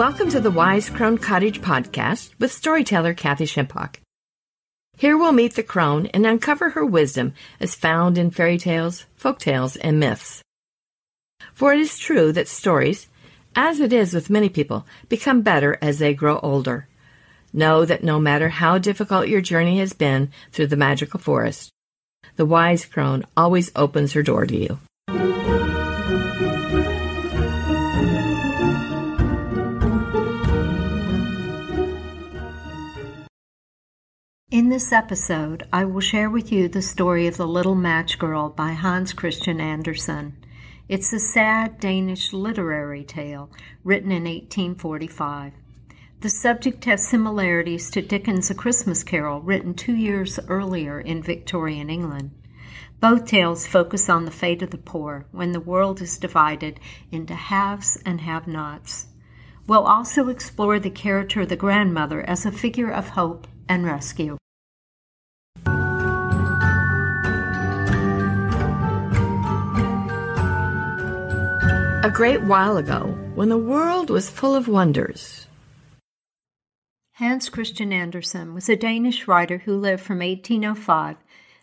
Welcome to the Wise Crone Cottage podcast with storyteller Kathy Shimpock. Here we'll meet the crone and uncover her wisdom as found in fairy tales, folk tales, and myths. For it is true that stories, as it is with many people, become better as they grow older. Know that no matter how difficult your journey has been through the magical forest, the wise crone always opens her door to you. In this episode, I will share with you the story of The Little Match Girl by Hans Christian Andersen. It's a sad Danish literary tale written in 1845. The subject has similarities to Dickens' A Christmas Carol, written two years earlier in Victorian England. Both tales focus on the fate of the poor when the world is divided into haves and have nots. We'll also explore the character of the grandmother as a figure of hope and rescue. Great while ago, when the world was full of wonders. Hans Christian Andersen was a Danish writer who lived from 1805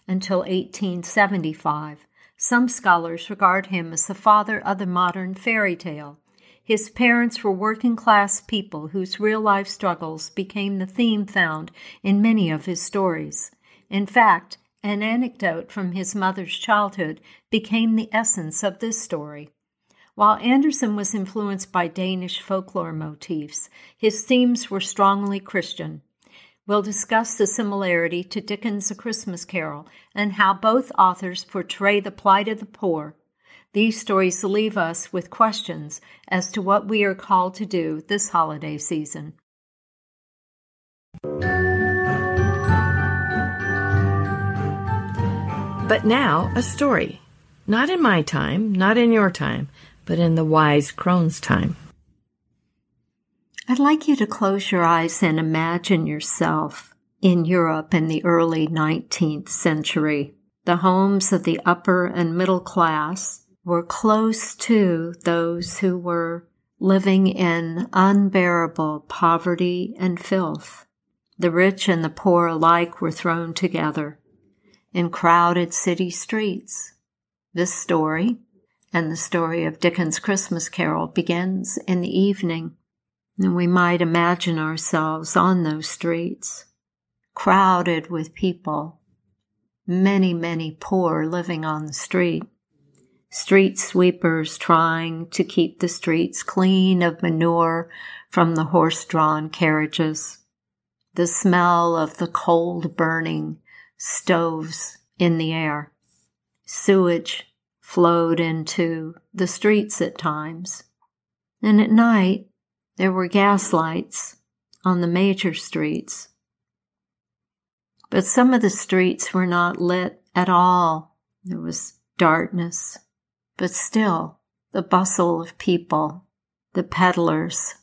until 1875. Some scholars regard him as the father of the modern fairy tale. His parents were working class people whose real life struggles became the theme found in many of his stories. In fact, an anecdote from his mother's childhood became the essence of this story. While Andersen was influenced by Danish folklore motifs, his themes were strongly Christian. We'll discuss the similarity to Dickens' A Christmas Carol and how both authors portray the plight of the poor. These stories leave us with questions as to what we are called to do this holiday season. But now, a story. Not in my time, not in your time, but in the wise crone's time. I'd like you to close your eyes and imagine yourself in Europe in the early 19th century. The homes of the upper and middle class were close to those who were living in unbearable poverty and filth. The rich and the poor alike were thrown together in crowded city streets. This story and the story of Dickens' Christmas Carol begins in the evening, and we might imagine ourselves on those streets, crowded with people, many, many poor living on the street, street sweepers trying to keep the streets clean of manure from the horse drawn carriages, the smell of the cold burning stoves in the air, sewage flowed into the streets at times. And at night, there were gas lights on the major streets. But some of the streets were not lit at all. There was darkness, but still the bustle of people, the peddlers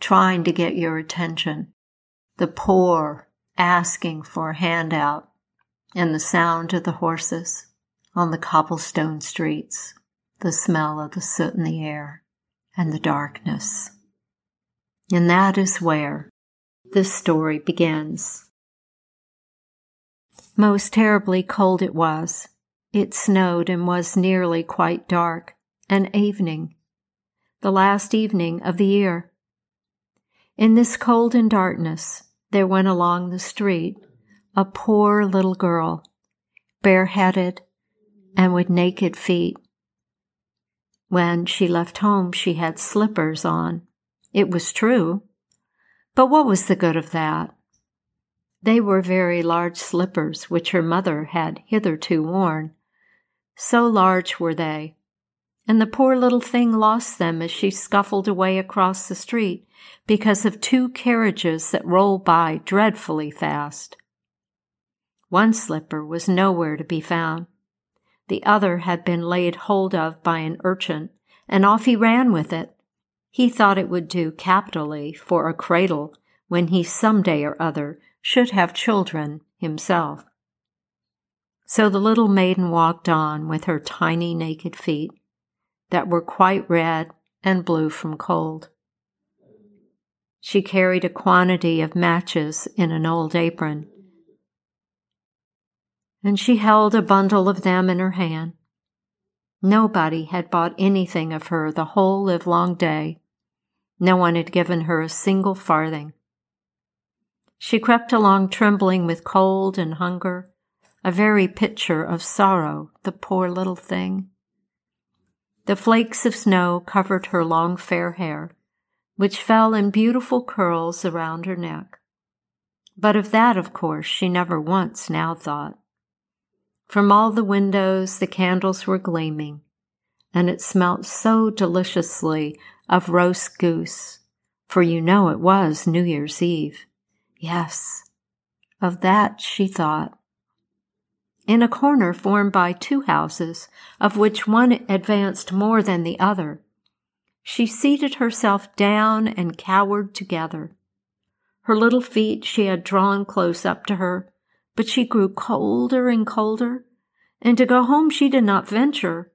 trying to get your attention, the poor asking for a handout, and the sound of the horses on the cobblestone streets, the smell of the soot in the air, and the darkness. And that is where this story begins. Most terribly cold it was. It snowed and was nearly quite dark, an evening, the last evening of the year. In this cold and darkness, there went along the street a poor little girl, bareheaded and with naked feet. When she left home, she had slippers on. It was true. But what was the good of that? They were very large slippers which her mother had hitherto worn. So large were they, and the poor little thing lost them as she scuffled away across the street because of two carriages that rolled by dreadfully fast. One slipper was nowhere to be found. The other had been laid hold of by an urchin, and off he ran with it. He thought it would do capitally for a cradle when he some day or other should have children himself. So the little maiden walked on with her tiny naked feet that were quite red and blue from cold. She carried a quantity of matches in an old apron, and she held a bundle of them in her hand. Nobody had bought anything of her the whole livelong day. No one had given her a single farthing. She crept along trembling with cold and hunger, a very picture of sorrow, the poor little thing. The flakes of snow covered her long fair hair, which fell in beautiful curls around her neck. But of that, of course, she never once now thought. From all the windows the candles were gleaming, and it smelt so deliciously of roast goose, for you know it was New Year's Eve. Yes, of that she thought. In a corner formed by two houses, of which one advanced more than the other, she seated herself down and cowered together. Her little feet she had drawn close up to her, but she grew colder and colder, and to go home she did not venture,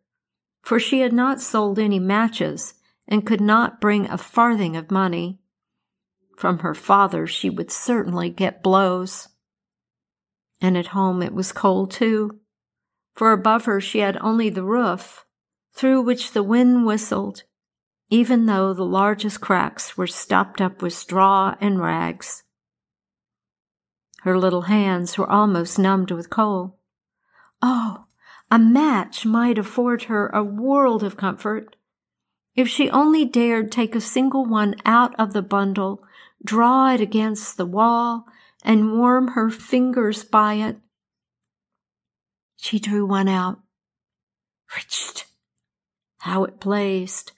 for she had not sold any matches and could not bring a farthing of money. From her father she would certainly get blows. And at home it was cold too, for above her she had only the roof, through which the wind whistled, even though the largest cracks were stopped up with straw and rags. Her little hands were almost numbed with cold. Oh, a match might afford her a world of comfort. If she only dared take a single one out of the bundle draw it against the wall, and warm her fingers by it. She drew one out. Richt! How it blazed!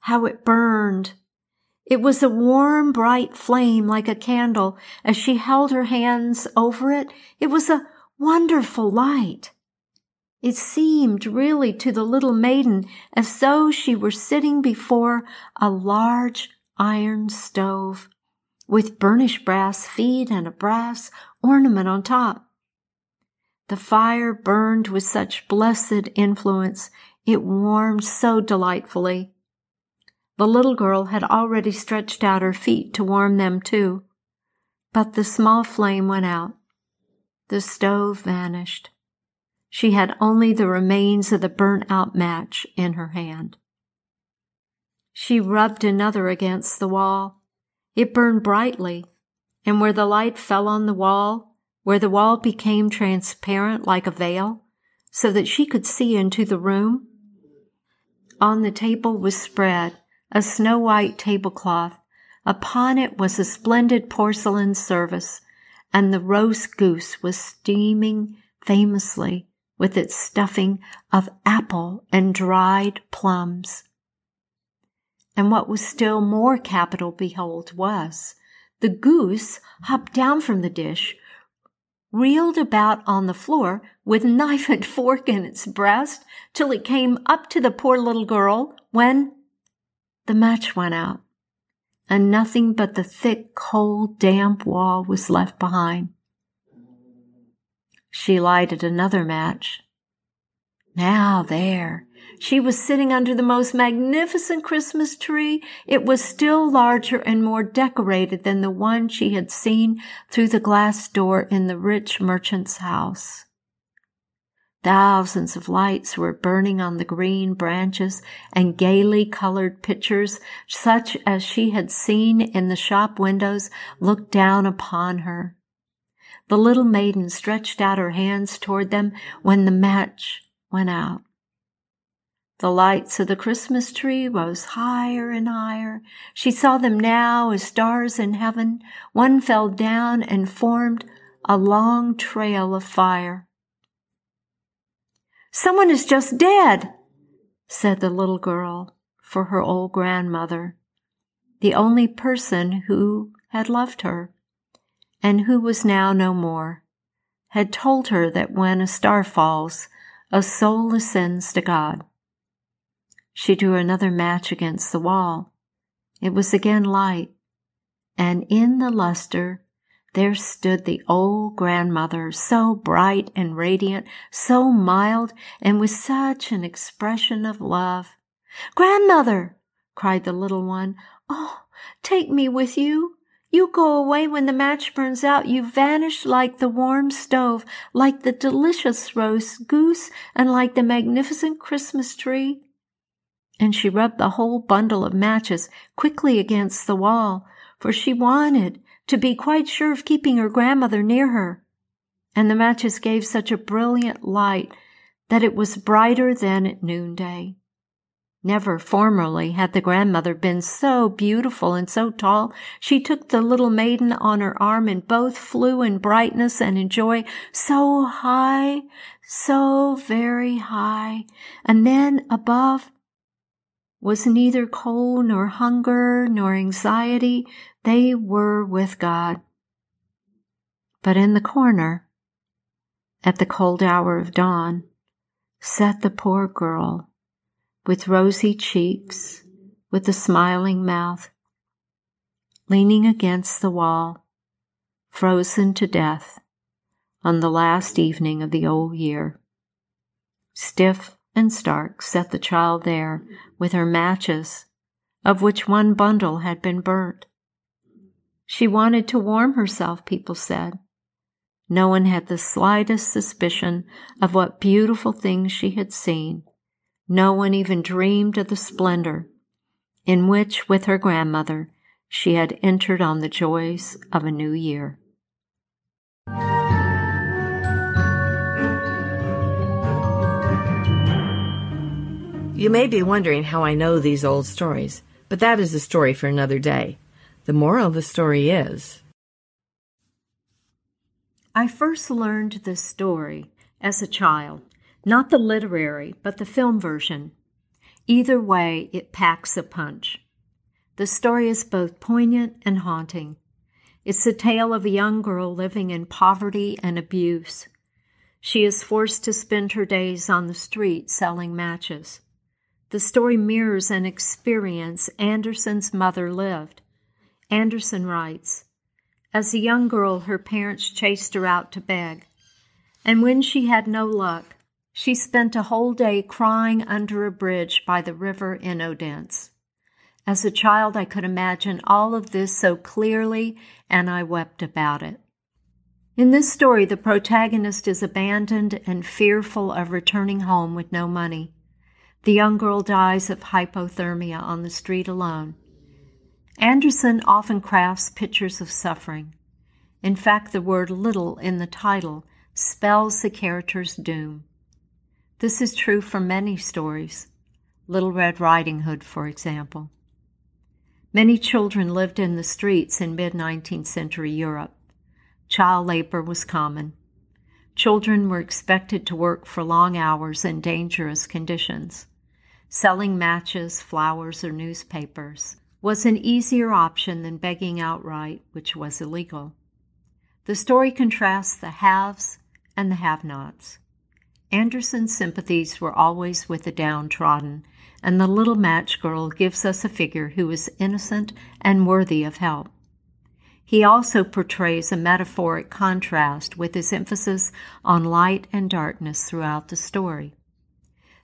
How it burned! It was a warm, bright flame like a candle. As she held her hands over it, it was a wonderful light. It seemed really to the little maiden as though she were sitting before a large iron stove with burnished brass feet and a brass ornament on top. The fire burned with such blessed influence, it warmed so delightfully. The little girl had already stretched out her feet to warm them too, but the small flame went out. The stove vanished. She had only the remains of the burnt out match in her hand. She rubbed another against the wall it burned brightly, and where the light fell on the wall, where the wall became transparent like a veil, so that she could see into the room, on the table was spread a snow white tablecloth. Upon it was a splendid porcelain service, and the roast goose was steaming famously with its stuffing of apple and dried plums. And what was still more capital behold was the goose hopped down from the dish, reeled about on the floor with knife and fork in its breast till it came up to the poor little girl when the match went out and nothing but the thick, cold, damp wall was left behind. She lighted another match. Now there, she was sitting under the most magnificent Christmas tree. It was still larger and more decorated than the one she had seen through the glass door in the rich merchant's house. Thousands of lights were burning on the green branches and gaily colored pictures, such as she had seen in the shop windows, looked down upon her. The little maiden stretched out her hands toward them when the match went out. The lights of the Christmas tree rose higher and higher. She saw them now as stars in heaven. One fell down and formed a long trail of fire. Someone is just dead, said the little girl for her old grandmother, the only person who had loved her and who was now no more, had told her that when a star falls, a soul ascends to God. She drew another match against the wall. It was again light, and in the luster there stood the old grandmother, so bright and radiant, so mild, and with such an expression of love. Grandmother! cried the little one. Oh, take me with you. You go away when the match burns out. You vanish like the warm stove, like the delicious roast goose, and like the magnificent Christmas tree. And she rubbed the whole bundle of matches quickly against the wall, for she wanted to be quite sure of keeping her grandmother near her. And the matches gave such a brilliant light that it was brighter than at noonday. Never formerly had the grandmother been so beautiful and so tall. She took the little maiden on her arm and both flew in brightness and in joy so high, so very high. And then above was neither cold nor hunger nor anxiety. They were with God. But in the corner, at the cold hour of dawn, sat the poor girl with rosy cheeks, with a smiling mouth, leaning against the wall, frozen to death on the last evening of the old year. Stiff and stark set the child there with her matches, of which one bundle had been burnt. She wanted to warm herself, people said. No one had the slightest suspicion of what beautiful things she had seen no one even dreamed of the splendor in which, with her grandmother, she had entered on the joys of a new year. You may be wondering how I know these old stories, but that is a story for another day. The moral of the story is I first learned this story as a child not the literary, but the film version. Either way, it packs a punch. The story is both poignant and haunting. It's the tale of a young girl living in poverty and abuse. She is forced to spend her days on the street selling matches. The story mirrors an experience Andersen's mother lived. Andersen writes As a young girl, her parents chased her out to beg. And when she had no luck, she spent a whole day crying under a bridge by the river in Odense. As a child, I could imagine all of this so clearly, and I wept about it. In this story, the protagonist is abandoned and fearful of returning home with no money. The young girl dies of hypothermia on the street alone. Andersen often crafts pictures of suffering. In fact, the word little in the title spells the character's doom. This is true for many stories. Little Red Riding Hood, for example. Many children lived in the streets in mid 19th century Europe. Child labor was common. Children were expected to work for long hours in dangerous conditions. Selling matches, flowers, or newspapers was an easier option than begging outright, which was illegal. The story contrasts the haves and the have nots. Andersen's sympathies were always with the downtrodden, and the little match girl gives us a figure who is innocent and worthy of help. He also portrays a metaphoric contrast with his emphasis on light and darkness throughout the story.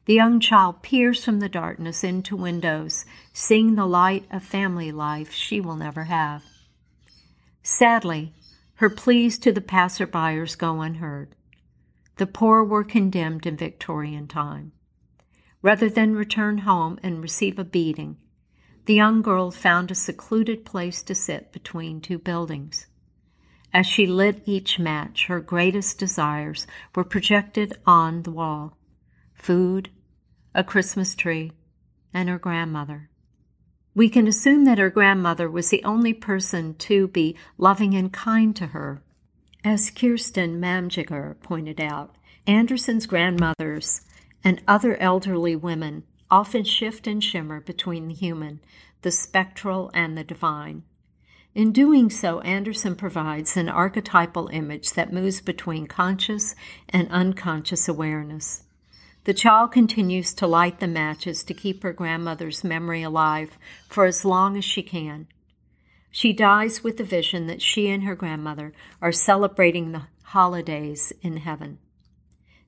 The young child peers from the darkness into windows, seeing the light of family life she will never have. Sadly, her pleas to the passerbyers go unheard. The poor were condemned in Victorian time. Rather than return home and receive a beating, the young girl found a secluded place to sit between two buildings. As she lit each match, her greatest desires were projected on the wall food, a Christmas tree, and her grandmother. We can assume that her grandmother was the only person to be loving and kind to her as Kirsten Mamjiger pointed out, Andersen's grandmothers and other elderly women often shift and shimmer between the human, the spectral, and the divine. In doing so, Andersen provides an archetypal image that moves between conscious and unconscious awareness. The child continues to light the matches to keep her grandmother's memory alive for as long as she can. She dies with the vision that she and her grandmother are celebrating the holidays in heaven.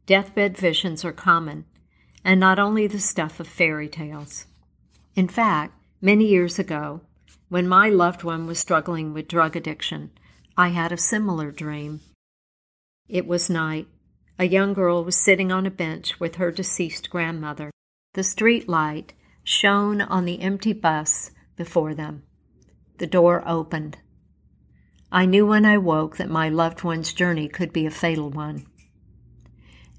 Deathbed visions are common, and not only the stuff of fairy tales. In fact, many years ago, When my loved one was struggling with drug addiction, I had a similar dream. It was night. A young girl was sitting on a bench with her deceased grandmother. The street light shone on the empty bus before them. The door opened. I knew when I woke that my loved one's journey could be a fatal one.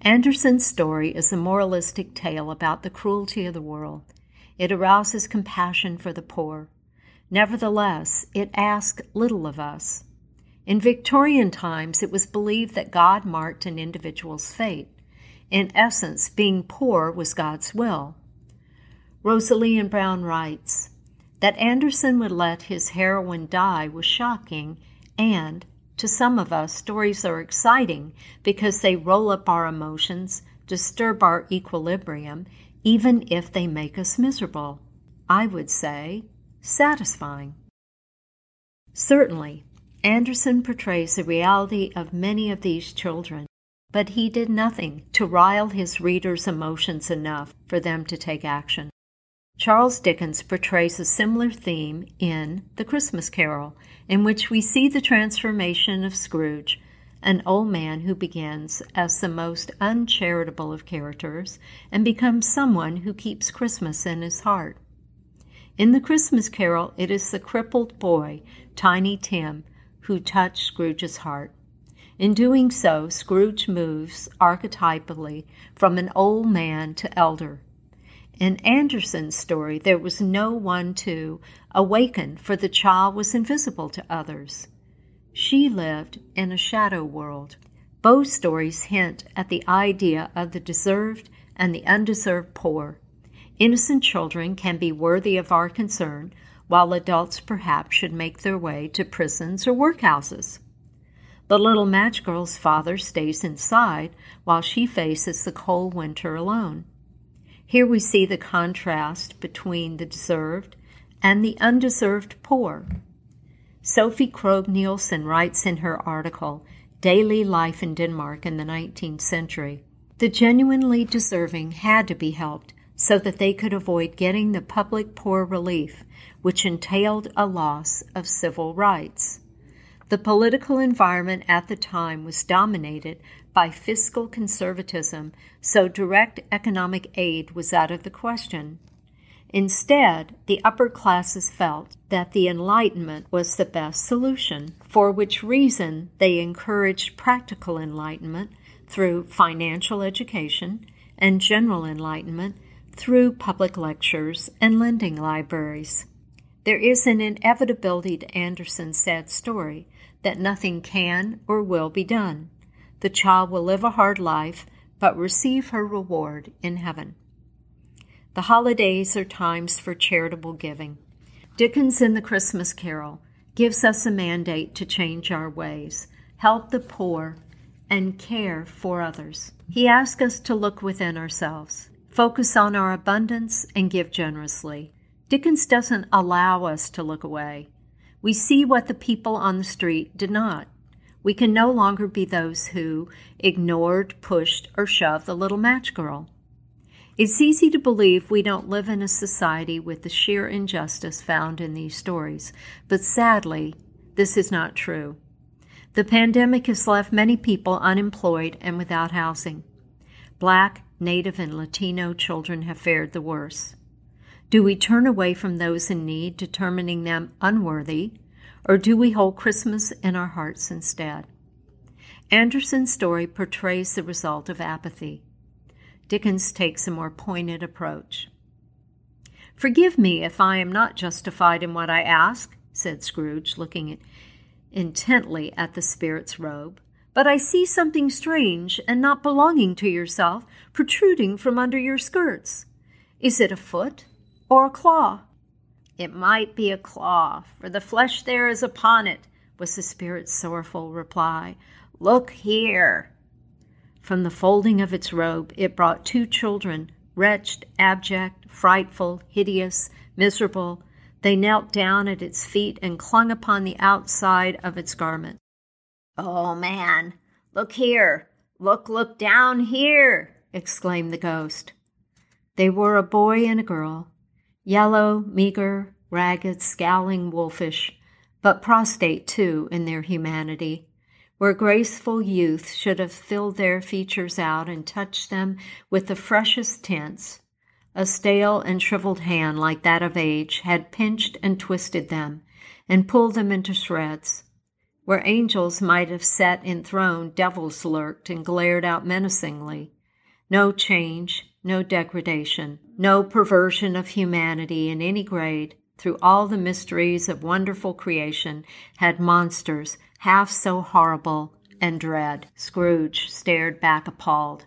Andersen's story is a moralistic tale about the cruelty of the world. It arouses compassion for the poor. Nevertheless, it asks little of us. In Victorian times, it was believed that God marked an individual's fate. In essence, being poor was God's will. Rosalie Brown writes that Andersen would let his heroine die was shocking and, to some of us, stories are exciting because they roll up our emotions, disturb our equilibrium, even if they make us miserable. I would say satisfying. Certainly, Andersen portrays the reality of many of these children, but he did nothing to rile his readers' emotions enough for them to take action. Charles Dickens portrays a similar theme in The Christmas Carol, in which we see the transformation of Scrooge, an old man who begins as the most uncharitable of characters and becomes someone who keeps Christmas in his heart. In The Christmas Carol, it is the crippled boy, Tiny Tim, who touched Scrooge's heart. In doing so, Scrooge moves archetypally from an old man to elder in Andersen's story, there was no one to awaken, for the child was invisible to others. She lived in a shadow world. Both stories hint at the idea of the deserved and the undeserved poor. Innocent children can be worthy of our concern, while adults perhaps should make their way to prisons or workhouses. The little match girl's father stays inside while she faces the cold winter alone. Here we see the contrast between the deserved and the undeserved poor. Sophie Krogh Nielsen writes in her article, Daily Life in Denmark in the 19th Century The genuinely deserving had to be helped so that they could avoid getting the public poor relief, which entailed a loss of civil rights. The political environment at the time was dominated by fiscal conservatism, so direct economic aid was out of the question. Instead, the upper classes felt that the Enlightenment was the best solution, for which reason they encouraged practical enlightenment through financial education and general enlightenment through public lectures and lending libraries. There is an inevitability to Andersen's sad story that nothing can or will be done the child will live a hard life, but receive her reward in heaven. The holidays are times for charitable giving. Dickens in The Christmas Carol gives us a mandate to change our ways, help the poor, and care for others. He asks us to look within ourselves, focus on our abundance, and give generously. Dickens doesn't allow us to look away. We see what the people on the street did not. We can no longer be those who ignored, pushed, or shoved the little match girl. It's easy to believe we don't live in a society with the sheer injustice found in these stories, but sadly, this is not true. The pandemic has left many people unemployed and without housing. Black, Native, and Latino children have fared the worst. Do we turn away from those in need, determining them unworthy, or do we hold Christmas in our hearts instead? Andersen's story portrays the result of apathy. Dickens takes a more pointed approach. Forgive me if I am not justified in what I ask, said Scrooge, looking intently at the spirit's robe, but I see something strange and not belonging to yourself protruding from under your skirts. Is it a foot or a claw? It might be a claw, for the flesh there is upon it, was the spirit's sorrowful reply. Look here. From the folding of its robe, it brought two children, wretched, abject, frightful, hideous, miserable. They knelt down at its feet and clung upon the outside of its garment. Oh, man, look here! Look, look down here! exclaimed the ghost. They were a boy and a girl, Yellow, meager, ragged, scowling, wolfish, but prostrate too in their humanity, where graceful youth should have filled their features out and touched them with the freshest tints. A stale and shriveled hand like that of age had pinched and twisted them and pulled them into shreds. Where angels might have sat enthroned, devils lurked and glared out menacingly. No change, no degradation, no perversion of humanity in any grade. Through all the mysteries of wonderful creation had monsters half so horrible and dread. Scrooge stared back appalled.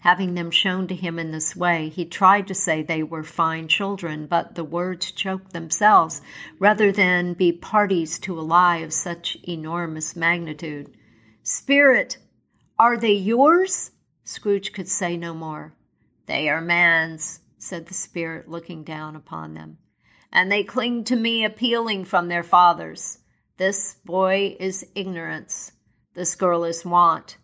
Having them shown to him in this way, he tried to say they were fine children, but the words choked themselves rather than be parties to a lie of such enormous magnitude. Spirit, are they yours? Scrooge could say no more. They are man's, said the spirit, looking down upon them, and they cling to me, appealing from their fathers. This boy is ignorance, this girl is want.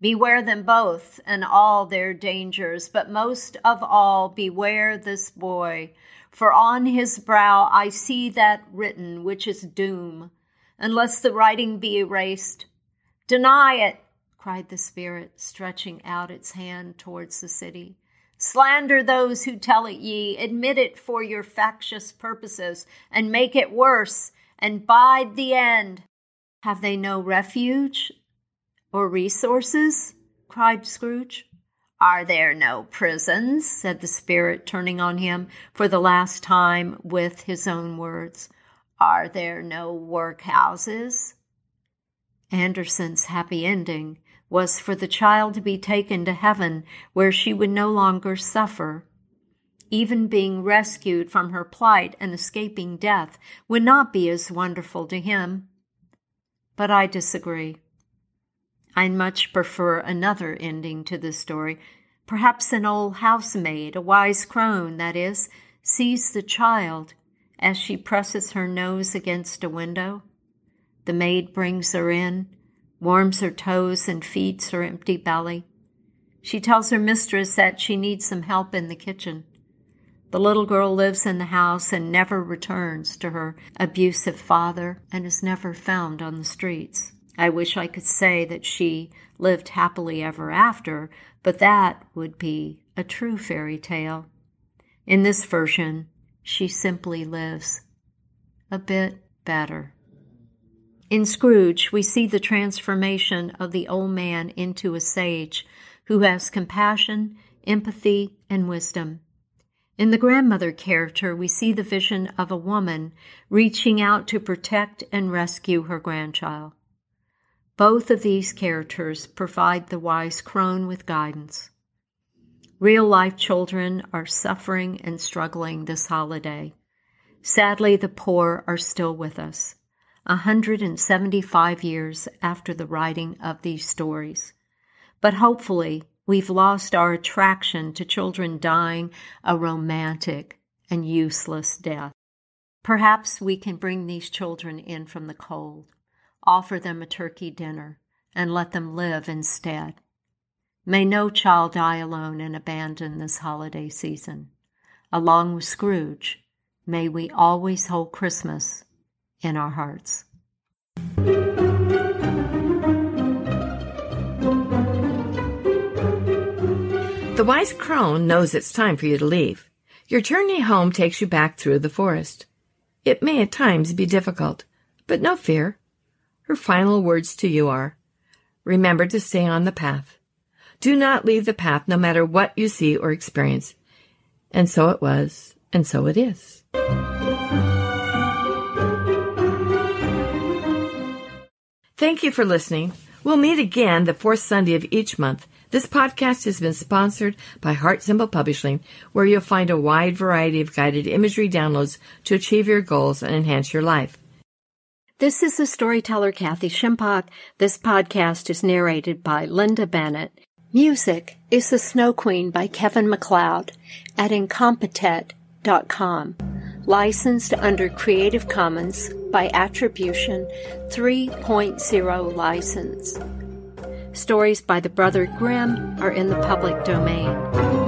Beware them both and all their dangers, but most of all, beware this boy, for on his brow I see that written which is doom, unless the writing be erased. Deny it, cried the Spirit, stretching out its hand towards the city. Slander those who tell it ye, admit it for your factious purposes, and make it worse, and bide the end. Have they no refuge? Or resources? cried Scrooge. Are there no prisons? said the spirit, turning on him for the last time with his own words. Are there no workhouses? Andersen's happy ending was for the child to be taken to heaven where she would no longer suffer. Even being rescued from her plight and escaping death would not be as wonderful to him. But I disagree. I much prefer another ending to this story. Perhaps an old housemaid, a wise crone, that is, sees the child as she presses her nose against a window. The maid brings her in, warms her toes, and feeds her empty belly. She tells her mistress that she needs some help in the kitchen. The little girl lives in the house and never returns to her abusive father and is never found on the streets. I wish I could say that she lived happily ever after, but that would be a true fairy tale. In this version, she simply lives a bit better. In Scrooge, we see the transformation of the old man into a sage who has compassion, empathy, and wisdom. In the grandmother character, we see the vision of a woman reaching out to protect and rescue her grandchild. Both of these characters provide the wise crone with guidance. Real life children are suffering and struggling this holiday. Sadly, the poor are still with us, 175 years after the writing of these stories. But hopefully, we've lost our attraction to children dying a romantic and useless death. Perhaps we can bring these children in from the cold offer them a turkey dinner, and let them live instead. May no child die alone and abandoned this holiday season. Along with Scrooge, may we always hold Christmas in our hearts. The wise crone knows it's time for you to leave. Your journey home takes you back through the forest. It may at times be difficult, but no fear. Her final words to you are, remember to stay on the path. Do not leave the path no matter what you see or experience. And so it was, and so it is. Thank you for listening. We'll meet again the fourth Sunday of each month. This podcast has been sponsored by Heart Symbol Publishing, where you'll find a wide variety of guided imagery downloads to achieve your goals and enhance your life. This is the storyteller Kathy Shimpock. This podcast is narrated by Linda Bennett. Music is The Snow Queen by Kevin MacLeod at Incompetech.com. Licensed under Creative Commons by Attribution 3.0 license. Stories by the Brother Grimm are in the public domain.